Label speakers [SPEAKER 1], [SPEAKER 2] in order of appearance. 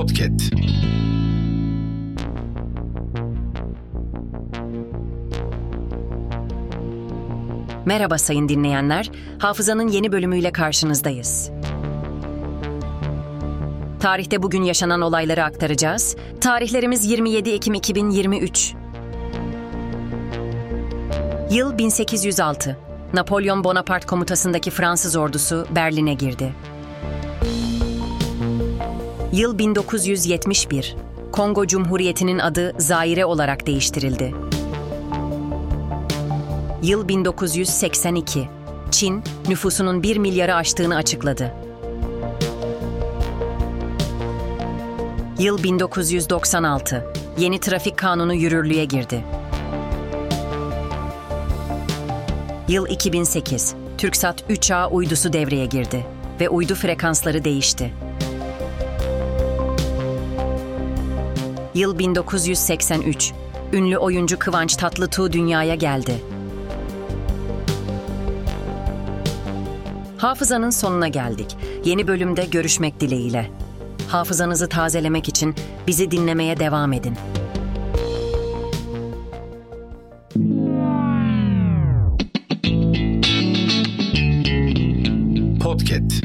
[SPEAKER 1] Podcast.
[SPEAKER 2] Merhaba sayın dinleyenler, Hafızanın yeni bölümüyle karşınızdayız. Tarihte bugün yaşanan olayları aktaracağız. Tarihlerimiz 27 Ekim 2023. Yıl 1806. Napolyon Bonaparte komutasındaki Fransız ordusu Berlin'e girdi. Yıl 1971. Kongo Cumhuriyeti'nin adı Zaire olarak değiştirildi. Yıl 1982. Çin, nüfusunun 1 milyarı aştığını açıkladı. Yıl 1996. Yeni trafik kanunu yürürlüğe girdi. Yıl 2008. TürkSat 3A uydusu devreye girdi ve uydu frekansları değişti. Yıl 1983. Ünlü oyuncu Kıvanç Tatlıtuğ dünyaya geldi. Hafızanın sonuna geldik. Yeni bölümde görüşmek dileğiyle. Hafızanızı tazelemek için bizi dinlemeye devam edin.
[SPEAKER 1] Podcast.